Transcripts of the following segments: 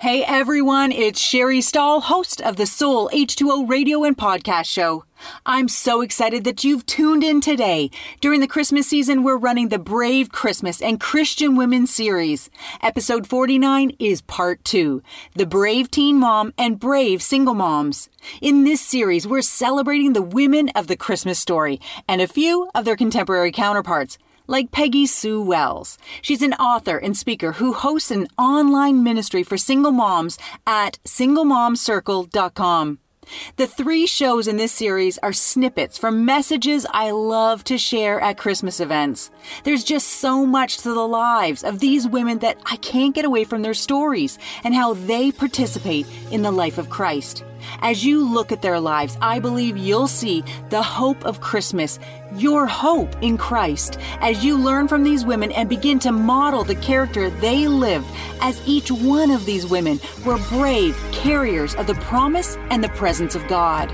Hey everyone, it's Sherry Stahl, host of the Soul H2O radio and podcast show. I'm so excited that you've tuned in today. During the Christmas season, we're running the Brave Christmas and Christian Women series. Episode 49 is part two The Brave Teen Mom and Brave Single Moms. In this series, we're celebrating the women of the Christmas story and a few of their contemporary counterparts like Peggy Sue Wells. She's an author and speaker who hosts an online ministry for single moms at singlemomcircle.com. The three shows in this series are snippets from messages I love to share at Christmas events. There's just so much to the lives of these women that I can't get away from their stories and how they participate in the life of Christ. As you look at their lives, I believe you'll see the hope of Christmas, your hope in Christ, as you learn from these women and begin to model the character they lived, as each one of these women were brave carriers of the promise and the presence of God.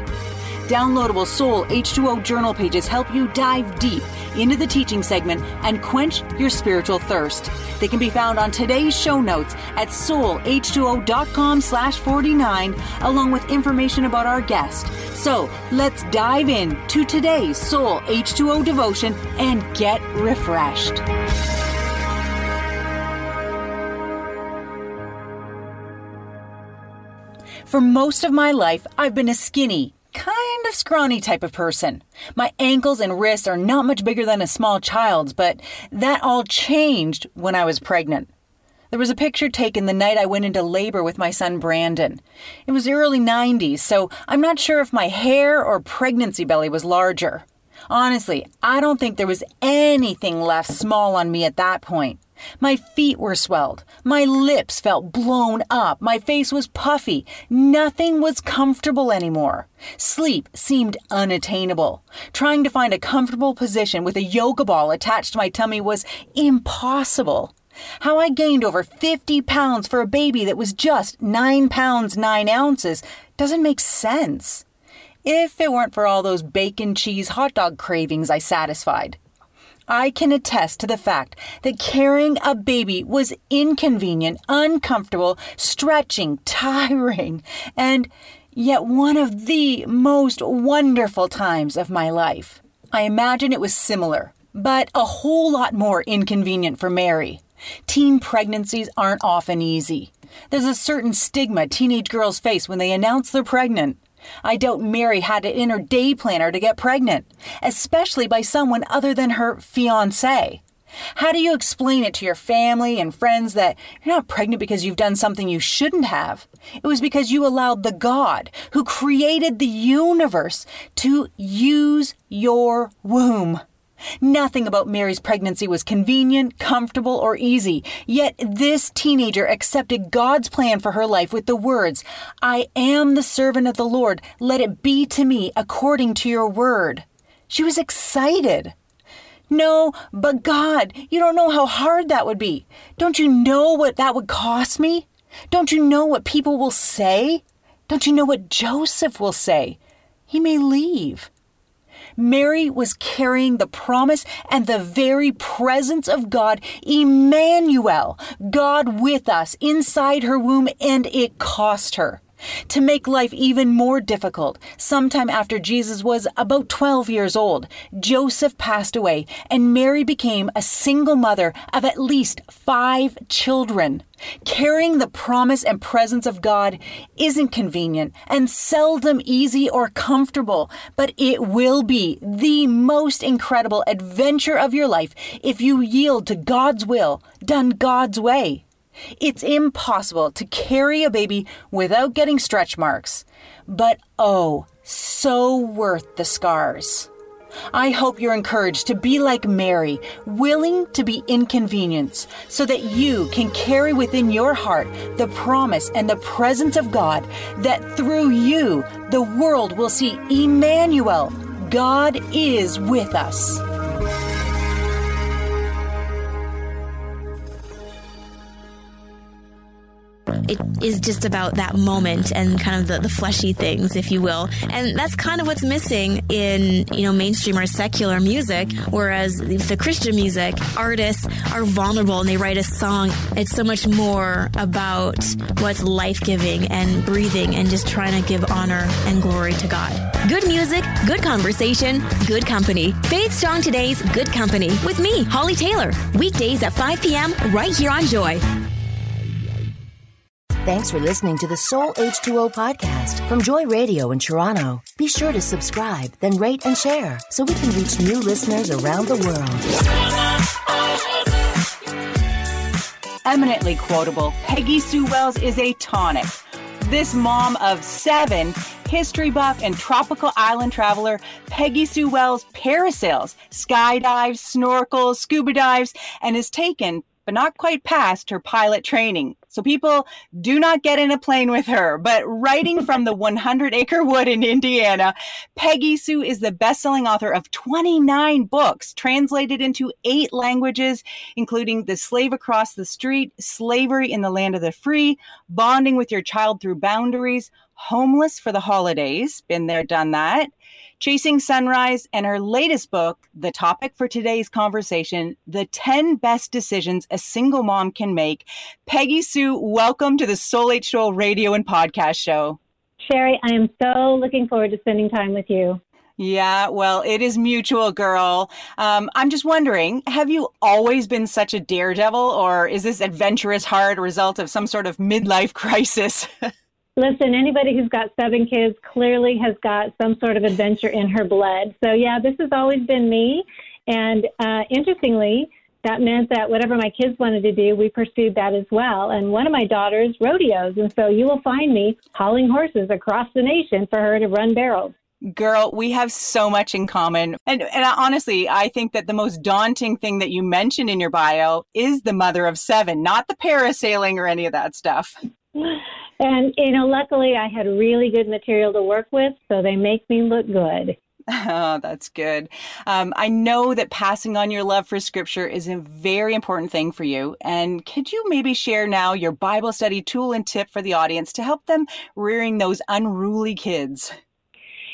Downloadable Soul H2O journal pages help you dive deep into the teaching segment and quench your spiritual thirst. They can be found on today's show notes at soulh2o.com slash 49 along with information about our guest. So let's dive in to today's Soul H2O devotion and get refreshed. For most of my life, I've been a skinny, kind of scrawny type of person. My ankles and wrists are not much bigger than a small child's, but that all changed when I was pregnant. There was a picture taken the night I went into labor with my son Brandon. It was the early 90s, so I'm not sure if my hair or pregnancy belly was larger. Honestly, I don't think there was anything left small on me at that point. My feet were swelled. My lips felt blown up. My face was puffy. Nothing was comfortable anymore. Sleep seemed unattainable. Trying to find a comfortable position with a yoga ball attached to my tummy was impossible. How I gained over 50 pounds for a baby that was just 9 pounds 9 ounces doesn't make sense. If it weren't for all those bacon cheese hot dog cravings I satisfied. I can attest to the fact that carrying a baby was inconvenient, uncomfortable, stretching, tiring, and yet one of the most wonderful times of my life. I imagine it was similar, but a whole lot more inconvenient for Mary. Teen pregnancies aren't often easy. There's a certain stigma teenage girls face when they announce they're pregnant. I doubt Mary had it in her day planner to get pregnant, especially by someone other than her fiance. How do you explain it to your family and friends that you're not pregnant because you've done something you shouldn't have? It was because you allowed the God who created the universe to use your womb. Nothing about Mary's pregnancy was convenient, comfortable, or easy. Yet this teenager accepted God's plan for her life with the words, I am the servant of the Lord. Let it be to me according to your word. She was excited. No, but God, you don't know how hard that would be. Don't you know what that would cost me? Don't you know what people will say? Don't you know what Joseph will say? He may leave. Mary was carrying the promise and the very presence of God, Emmanuel, God with us inside her womb, and it cost her. To make life even more difficult, sometime after Jesus was about 12 years old, Joseph passed away, and Mary became a single mother of at least five children. Carrying the promise and presence of God isn't convenient and seldom easy or comfortable, but it will be the most incredible adventure of your life if you yield to God's will, done God's way. It's impossible to carry a baby without getting stretch marks, but oh, so worth the scars. I hope you're encouraged to be like Mary, willing to be inconvenienced, so that you can carry within your heart the promise and the presence of God that through you the world will see Emmanuel. God is with us. It is just about that moment and kind of the, the fleshy things, if you will. And that's kind of what's missing in, you know, mainstream or secular music. Whereas the Christian music, artists are vulnerable and they write a song. It's so much more about what's life giving and breathing and just trying to give honor and glory to God. Good music, good conversation, good company. Faith Strong Today's Good Company with me, Holly Taylor. Weekdays at 5 p.m. right here on Joy. Thanks for listening to the Soul H2O podcast from Joy Radio in Toronto. Be sure to subscribe, then rate and share so we can reach new listeners around the world. Eminently quotable, Peggy Sue Wells is a tonic. This mom of seven, history buff, and tropical island traveler, Peggy Sue Wells parasails, skydives, snorkels, scuba dives, and is taken but not quite passed her pilot training. So people do not get in a plane with her. But writing from the 100 acre wood in Indiana, Peggy Sue is the best-selling author of 29 books translated into eight languages, including The Slave Across the Street, Slavery in the Land of the Free, Bonding with Your Child Through Boundaries, Homeless for the Holidays, been there, done that. Chasing Sunrise, and her latest book, the topic for today's conversation The 10 Best Decisions a Single Mom Can Make. Peggy Sue, welcome to the Soul H2O radio and podcast show. Sherry, I am so looking forward to spending time with you. Yeah, well, it is mutual, girl. Um, I'm just wondering have you always been such a daredevil, or is this adventurous heart a result of some sort of midlife crisis? Listen, anybody who's got seven kids clearly has got some sort of adventure in her blood. So, yeah, this has always been me. And uh, interestingly, that meant that whatever my kids wanted to do, we pursued that as well. And one of my daughters, rodeos. And so you will find me hauling horses across the nation for her to run barrels. Girl, we have so much in common. And, and honestly, I think that the most daunting thing that you mentioned in your bio is the mother of seven, not the parasailing or any of that stuff. And, you know, luckily I had really good material to work with, so they make me look good. Oh, that's good. Um, I know that passing on your love for scripture is a very important thing for you. And could you maybe share now your Bible study tool and tip for the audience to help them rearing those unruly kids?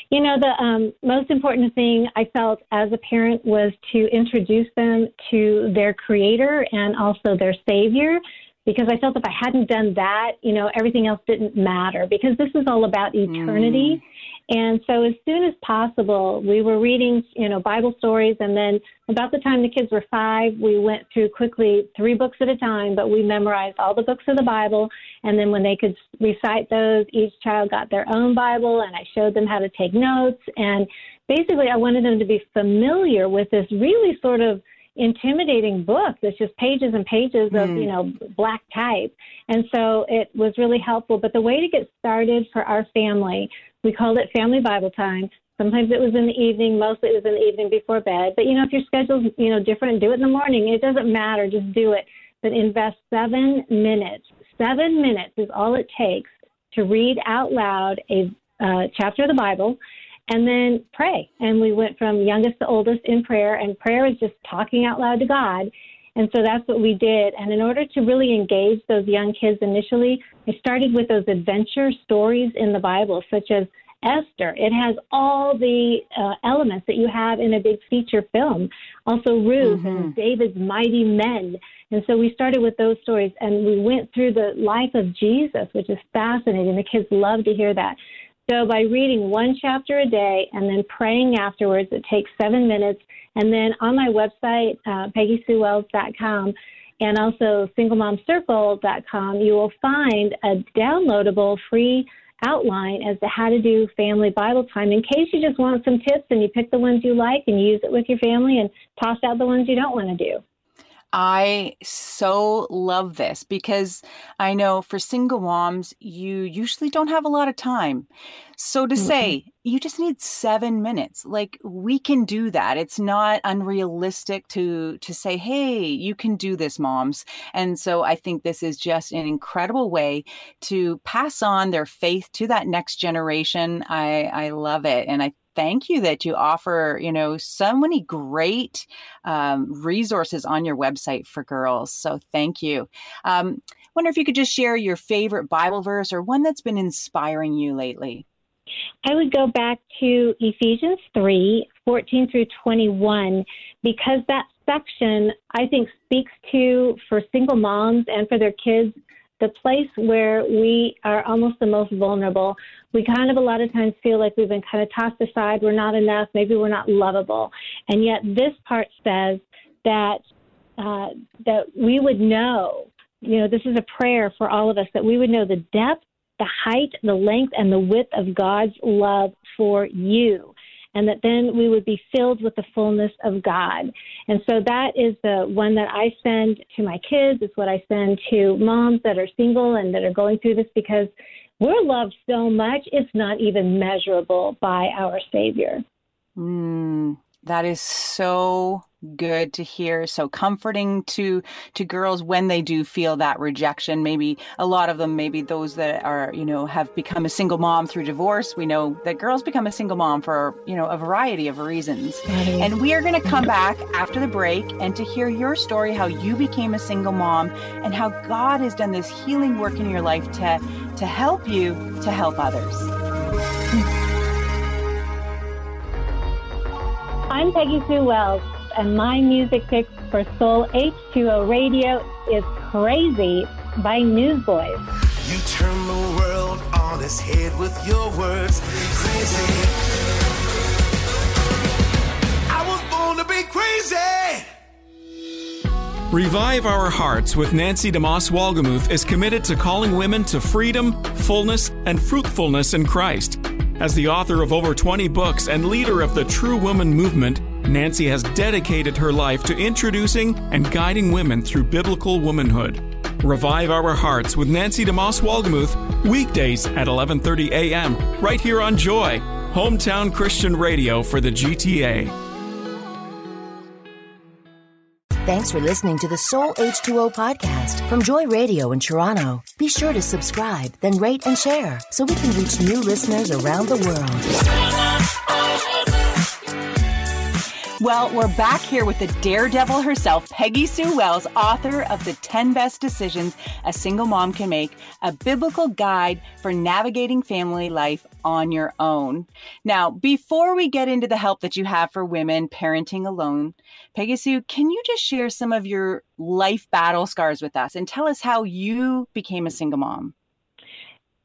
You know, the um, most important thing I felt as a parent was to introduce them to their creator and also their savior because I felt if I hadn't done that, you know, everything else didn't matter because this is all about eternity. Mm. And so as soon as possible, we were reading, you know, Bible stories. And then about the time the kids were five, we went through quickly three books at a time, but we memorized all the books of the Bible. And then when they could recite those, each child got their own Bible and I showed them how to take notes. And basically I wanted them to be familiar with this really sort of intimidating book that's just pages and pages of hmm. you know black type. And so it was really helpful. But the way to get started for our family we called it family bible time. Sometimes it was in the evening mostly it was in the evening before bed. But you know if your schedule's you know different do it in the morning. It doesn't matter. Just do it. But invest seven minutes. Seven minutes is all it takes to read out loud a uh, chapter of the bible and then pray. And we went from youngest to oldest in prayer, and prayer is just talking out loud to God. And so that's what we did. And in order to really engage those young kids initially, I started with those adventure stories in the Bible, such as Esther. It has all the uh, elements that you have in a big feature film. Also, Ruth mm-hmm. and David's mighty men. And so we started with those stories and we went through the life of Jesus, which is fascinating. The kids love to hear that. So by reading one chapter a day and then praying afterwards, it takes seven minutes. And then on my website, uh, PeggySueWells.com, and also SingleMomCircle.com, you will find a downloadable free outline as to how to do family Bible time in case you just want some tips and you pick the ones you like and use it with your family and toss out the ones you don't want to do. I so love this because I know for single moms, you usually don't have a lot of time. So to mm-hmm. say, you just need seven minutes. Like we can do that. It's not unrealistic to to say, hey, you can do this, moms. And so I think this is just an incredible way to pass on their faith to that next generation. I, I love it. And I thank you that you offer, you know, so many great um, resources on your website for girls. So thank you. Um, wonder if you could just share your favorite Bible verse or one that's been inspiring you lately. I would go back to Ephesians 3 14 through 21 because that section, I think, speaks to for single moms and for their kids the place where we are almost the most vulnerable. We kind of a lot of times feel like we've been kind of tossed aside, we're not enough, maybe we're not lovable. And yet this part says that uh, that we would know, you know, this is a prayer for all of us that we would know the depth, the height, the length, and the width of God's love for you and that then we would be filled with the fullness of God. And so that is the one that I send to my kids. It's what I send to moms that are single and that are going through this because we're loved so much, it's not even measurable by our Savior. Mm, that is so good to hear so comforting to to girls when they do feel that rejection. Maybe a lot of them maybe those that are you know have become a single mom through divorce. We know that girls become a single mom for you know a variety of reasons. And we are going to come back after the break and to hear your story how you became a single mom and how god has done this healing work in your life to to help you to help others. I'm Peggy Sue Wells and my music pick for Soul H2O Radio is Crazy by Newsboys. You turn the world on its head with your words. Crazy. I was born to be crazy. Revive Our Hearts with Nancy DeMoss Wolgemuth is committed to calling women to freedom, fullness, and fruitfulness in Christ. As the author of over 20 books and leader of the True Woman movement, Nancy has dedicated her life to introducing and guiding women through biblical womanhood. Revive Our Hearts with Nancy DeMoss Wolgemuth, weekdays at 11:30 a.m. right here on Joy, hometown Christian radio for the GTA. Thanks for listening to the Soul H2O podcast from Joy Radio in Toronto. Be sure to subscribe, then rate and share so we can reach new listeners around the world. Well, we're back here with the daredevil herself, Peggy Sue Wells, author of The 10 Best Decisions a Single Mom Can Make, a biblical guide for navigating family life on your own. Now, before we get into the help that you have for women parenting alone, Peggy Sue, can you just share some of your life battle scars with us and tell us how you became a single mom?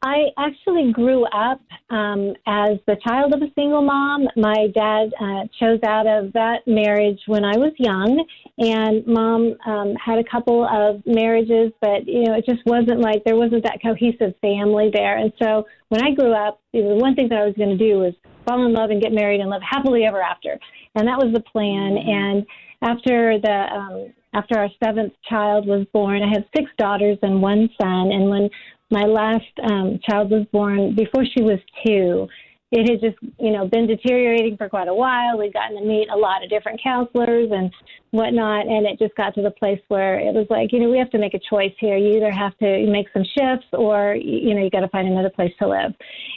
I actually grew up um, as the child of a single mom. My dad uh, chose out of that marriage when I was young, and mom um, had a couple of marriages, but you know it just wasn't like there wasn't that cohesive family there. And so when I grew up, you know, the one thing that I was going to do was fall in love and get married and live happily ever after, and that was the plan. Mm-hmm. And after the um, after our seventh child was born, I had six daughters and one son. And when my last um, child was born before she was two. It had just, you know, been deteriorating for quite a while. We'd gotten to meet a lot of different counselors and whatnot, and it just got to the place where it was like, you know, we have to make a choice here. You either have to make some shifts, or you know, you got to find another place to live.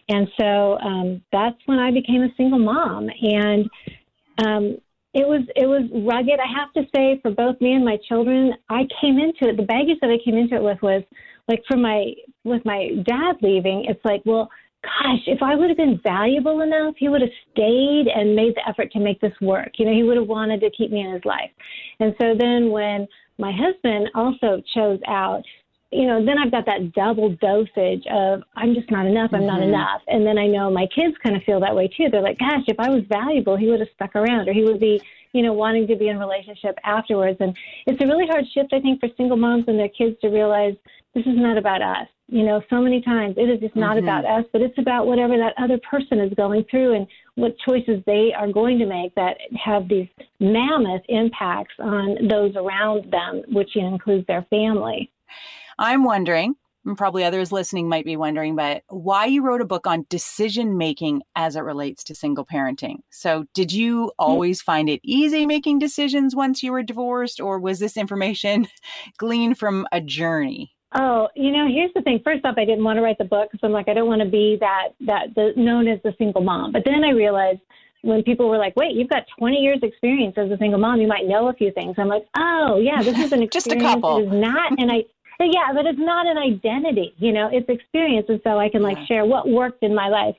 And so um, that's when I became a single mom, and um, it was it was rugged. I have to say, for both me and my children, I came into it. The baggage that I came into it with was like for my with my dad leaving, it's like, well, gosh, if I would have been valuable enough, he would have stayed and made the effort to make this work. You know, he would have wanted to keep me in his life. And so then when my husband also chose out, you know, then I've got that double dosage of I'm just not enough, I'm mm-hmm. not enough. And then I know my kids kind of feel that way too. They're like, gosh, if I was valuable, he would have stuck around or he would be, you know, wanting to be in relationship afterwards. And it's a really hard shift, I think, for single moms and their kids to realize this is not about us. You know, so many times it is just not mm-hmm. about us, but it's about whatever that other person is going through and what choices they are going to make that have these mammoth impacts on those around them, which includes their family. I'm wondering, and probably others listening might be wondering, but why you wrote a book on decision making as it relates to single parenting. So, did you mm. always find it easy making decisions once you were divorced, or was this information gleaned from a journey? Oh, you know, here's the thing. First off, I didn't want to write the book because I'm like, I don't want to be that that the, known as the single mom. But then I realized when people were like, "Wait, you've got 20 years experience as a single mom. You might know a few things." I'm like, "Oh, yeah, this is an experience. Just a couple. It is not And I." Yeah, but it's not an identity. You know, it's experience, and so I can like share what worked in my life,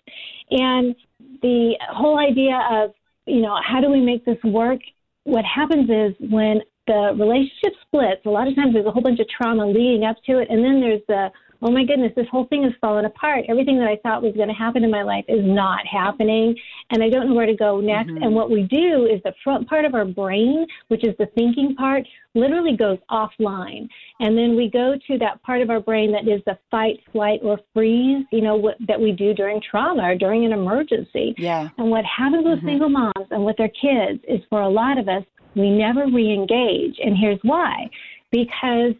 and the whole idea of you know how do we make this work? What happens is when the relationship splits, a lot of times there's a whole bunch of trauma leading up to it, and then there's the oh my goodness, this whole thing has fallen apart. Everything that I thought was going to happen in my life is not happening, and I don't know where to go next. Mm-hmm. And what we do is the front part of our brain, which is the thinking part, literally goes offline. And then we go to that part of our brain that is the fight, flight, or freeze, you know, what, that we do during trauma or during an emergency. Yeah. And what happens with mm-hmm. single moms and with their kids is for a lot of us, we never re engage. And here's why because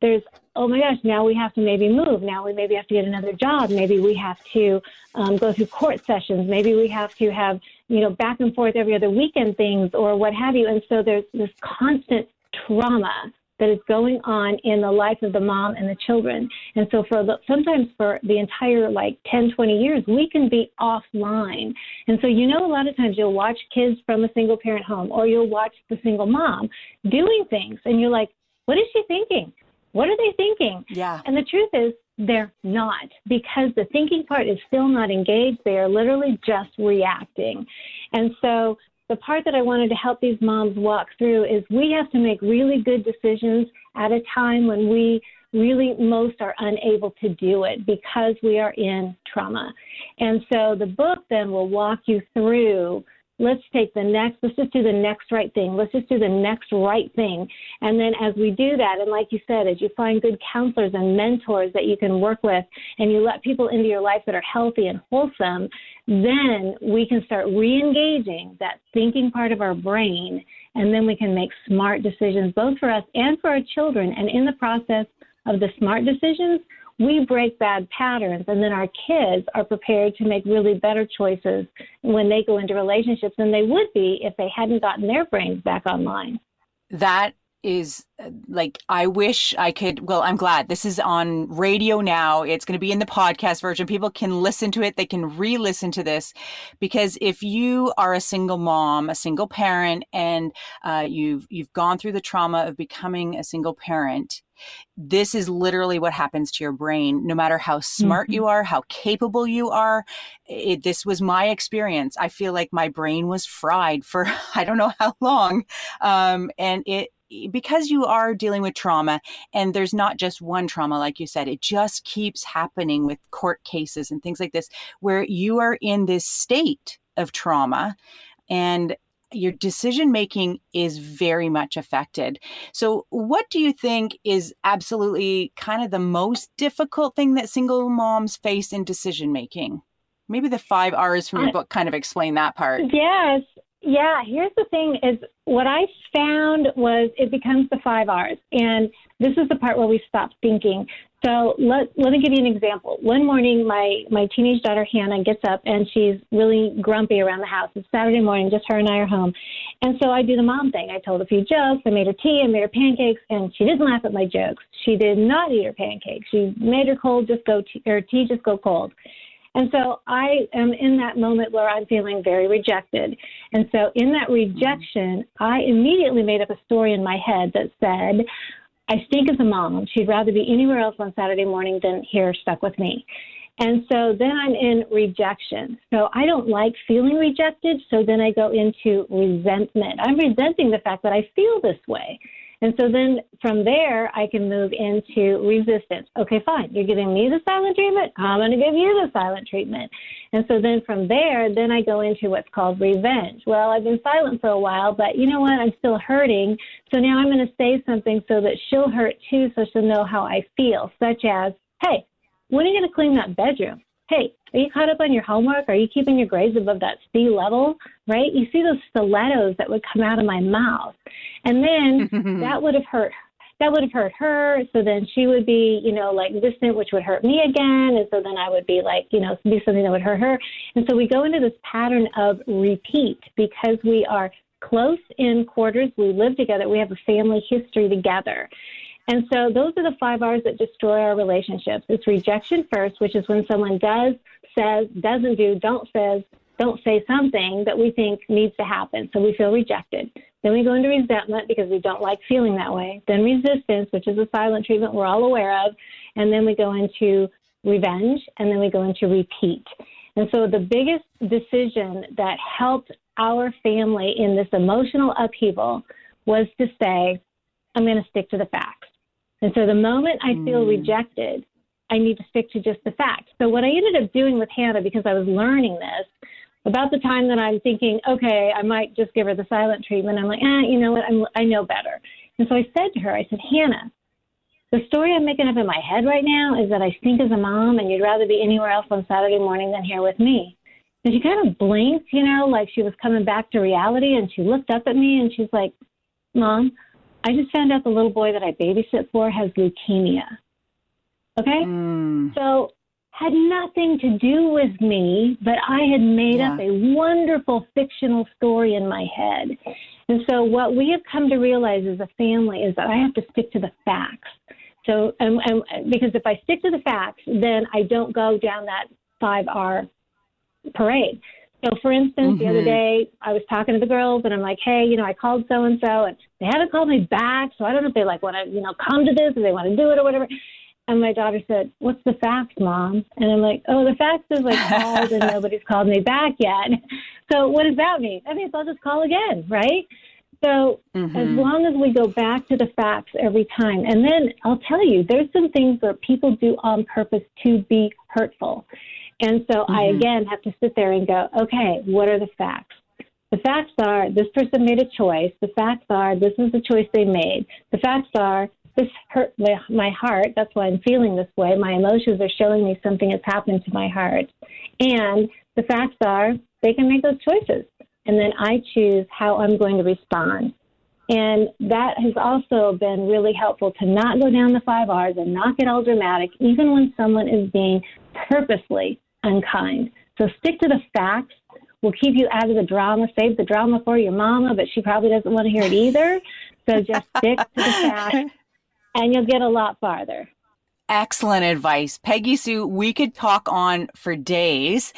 there's oh my gosh now we have to maybe move. Now we maybe have to get another job. Maybe we have to um, go through court sessions. Maybe we have to have you know back and forth every other weekend things or what have you. And so there's this constant trauma that is going on in the life of the mom and the children. And so for the, sometimes for the entire like 10 20 years we can be offline. And so you know a lot of times you'll watch kids from a single parent home or you'll watch the single mom doing things and you're like what is she thinking what are they thinking? Yeah. And the truth is, they're not because the thinking part is still not engaged. They are literally just reacting. And so the part that I wanted to help these moms walk through is we have to make really good decisions at a time when we really most are unable to do it because we are in trauma. And so the book then will walk you through let's take the next, let's just do the next right thing. Let's just do the next right thing. And then as we do that, and like you said, as you find good counselors and mentors that you can work with, and you let people into your life that are healthy and wholesome, then we can start re engaging that thinking part of our brain. And then we can make smart decisions, both for us and for our children. And in the process of the smart decisions, we break bad patterns and then our kids are prepared to make really better choices when they go into relationships than they would be if they hadn't gotten their brains back online. That is like I wish I could well I'm glad. This is on radio now. It's going to be in the podcast version. People can listen to it. They can re-listen to this. Because if you are a single mom a single parent and uh, you've you've gone through the trauma of becoming a single parent this is literally what happens to your brain no matter how smart mm-hmm. you are how capable you are it, this was my experience i feel like my brain was fried for i don't know how long um, and it because you are dealing with trauma and there's not just one trauma like you said it just keeps happening with court cases and things like this where you are in this state of trauma and your decision making is very much affected. So, what do you think is absolutely kind of the most difficult thing that single moms face in decision making? Maybe the five R's from your book kind of explain that part. Yes. Yeah, here's the thing is what I found was it becomes the five R's. And this is the part where we stop thinking. So let, let me give you an example. One morning, my, my teenage daughter Hannah gets up and she's really grumpy around the house. It's Saturday morning, just her and I are home. And so I do the mom thing. I told a few jokes, I made her tea, I made her pancakes, and she didn't laugh at my jokes. She did not eat her pancakes. She made her cold just go tea, or tea just go cold. And so I am in that moment where I'm feeling very rejected. And so in that rejection, I immediately made up a story in my head that said, I stink as a mom. She'd rather be anywhere else on Saturday morning than here stuck with me. And so then I'm in rejection. So I don't like feeling rejected. So then I go into resentment. I'm resenting the fact that I feel this way. And so then from there, I can move into resistance. Okay, fine. You're giving me the silent treatment. I'm going to give you the silent treatment. And so then from there, then I go into what's called revenge. Well, I've been silent for a while, but you know what? I'm still hurting. So now I'm going to say something so that she'll hurt too, so she'll know how I feel, such as, hey, when are you going to clean that bedroom? Hey, are you caught up on your homework? Are you keeping your grades above that C level? Right? You see those stilettos that would come out of my mouth. And then that would have hurt that would have hurt her. So then she would be, you know, like distant, which would hurt me again. And so then I would be like, you know, do something that would hurt her. And so we go into this pattern of repeat because we are close in quarters. We live together. We have a family history together. And so those are the five R's that destroy our relationships. It's rejection first, which is when someone does, says, doesn't do, don't says, don't say something that we think needs to happen. So we feel rejected. Then we go into resentment because we don't like feeling that way. Then resistance, which is a silent treatment we're all aware of. And then we go into revenge, and then we go into repeat. And so the biggest decision that helped our family in this emotional upheaval was to say, I'm going to stick to the facts. And so the moment I feel mm. rejected, I need to stick to just the facts. So what I ended up doing with Hannah, because I was learning this, about the time that I'm thinking, okay, I might just give her the silent treatment, I'm like, eh, you know what, I'm, I know better. And so I said to her, I said, Hannah, the story I'm making up in my head right now is that I stink as a mom and you'd rather be anywhere else on Saturday morning than here with me. And she kind of blinked, you know, like she was coming back to reality and she looked up at me and she's like, Mom, I just found out the little boy that I babysit for has leukemia. Okay? Mm. So had nothing to do with me, but I had made yeah. up a wonderful fictional story in my head. And so, what we have come to realize as a family is that I have to stick to the facts. So, um, um, because if I stick to the facts, then I don't go down that 5R parade. So, for instance, mm-hmm. the other mm-hmm. day I was talking to the girls and I'm like, hey, you know, I called so and so and they haven't called me back. So I don't know if they like want to, you know, come to this or they want to do it or whatever. And my daughter said, What's the facts, mom? And I'm like, Oh, the facts is like called and nobody's called me back yet. So what does that mean? That means I'll just call again, right? So mm-hmm. as long as we go back to the facts every time, and then I'll tell you, there's some things where people do on purpose to be hurtful. And so mm-hmm. I again have to sit there and go, okay, what are the facts? The facts are this person made a choice. The facts are this is the choice they made. The facts are this hurt my heart. That's why I'm feeling this way. My emotions are showing me something has happened to my heart. And the facts are they can make those choices. And then I choose how I'm going to respond. And that has also been really helpful to not go down the five R's and not get all dramatic, even when someone is being purposely unkind. So stick to the facts. We'll keep you out of the drama. Save the drama for your mama, but she probably doesn't want to hear it either. So just stick to the facts and you'll get a lot farther. Excellent advice. Peggy Sue, we could talk on for days.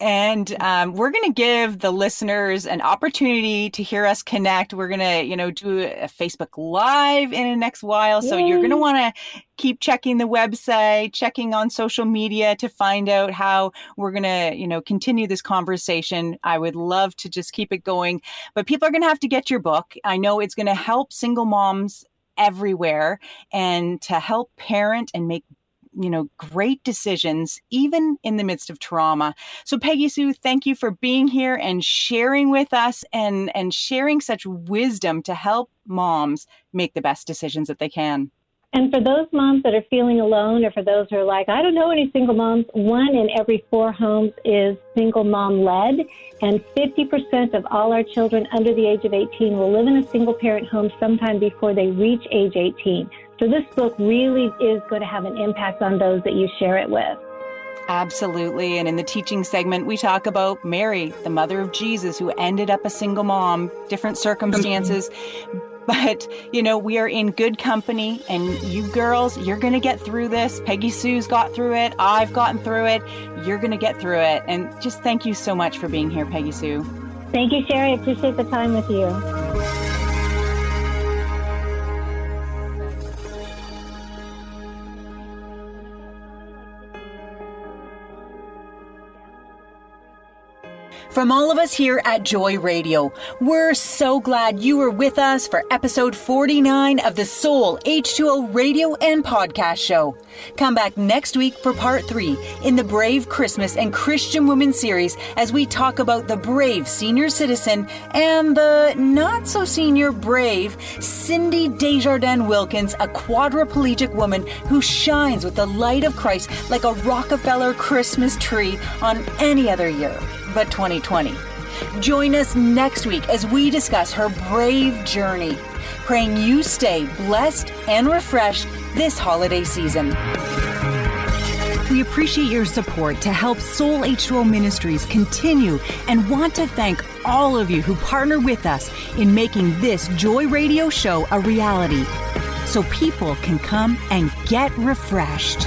And um, we're going to give the listeners an opportunity to hear us connect. We're going to, you know, do a Facebook Live in the next while. So you're going to want to keep checking the website, checking on social media to find out how we're going to, you know, continue this conversation. I would love to just keep it going. But people are going to have to get your book. I know it's going to help single moms everywhere and to help parent and make you know great decisions even in the midst of trauma. So peggy sue thank you for being here and sharing with us and and sharing such wisdom to help moms make the best decisions that they can and for those moms that are feeling alone, or for those who are like, I don't know any single moms, one in every four homes is single mom led. And 50% of all our children under the age of 18 will live in a single parent home sometime before they reach age 18. So this book really is going to have an impact on those that you share it with. Absolutely. And in the teaching segment, we talk about Mary, the mother of Jesus, who ended up a single mom, different mm-hmm. circumstances. But, you know, we are in good company, and you girls, you're going to get through this. Peggy Sue's got through it. I've gotten through it. You're going to get through it. And just thank you so much for being here, Peggy Sue. Thank you, Sherry. I appreciate the time with you. From all of us here at Joy Radio, we're so glad you were with us for episode 49 of the Soul H2O radio and podcast show. Come back next week for part three in the Brave Christmas and Christian Women series as we talk about the brave senior citizen and the not so senior brave Cindy Desjardins Wilkins, a quadriplegic woman who shines with the light of Christ like a Rockefeller Christmas tree on any other year but 2020. Join us next week as we discuss her brave journey, praying you stay blessed and refreshed this holiday season. We appreciate your support to help Soul H2O Ministries continue and want to thank all of you who partner with us in making this Joy Radio show a reality. so people can come and get refreshed.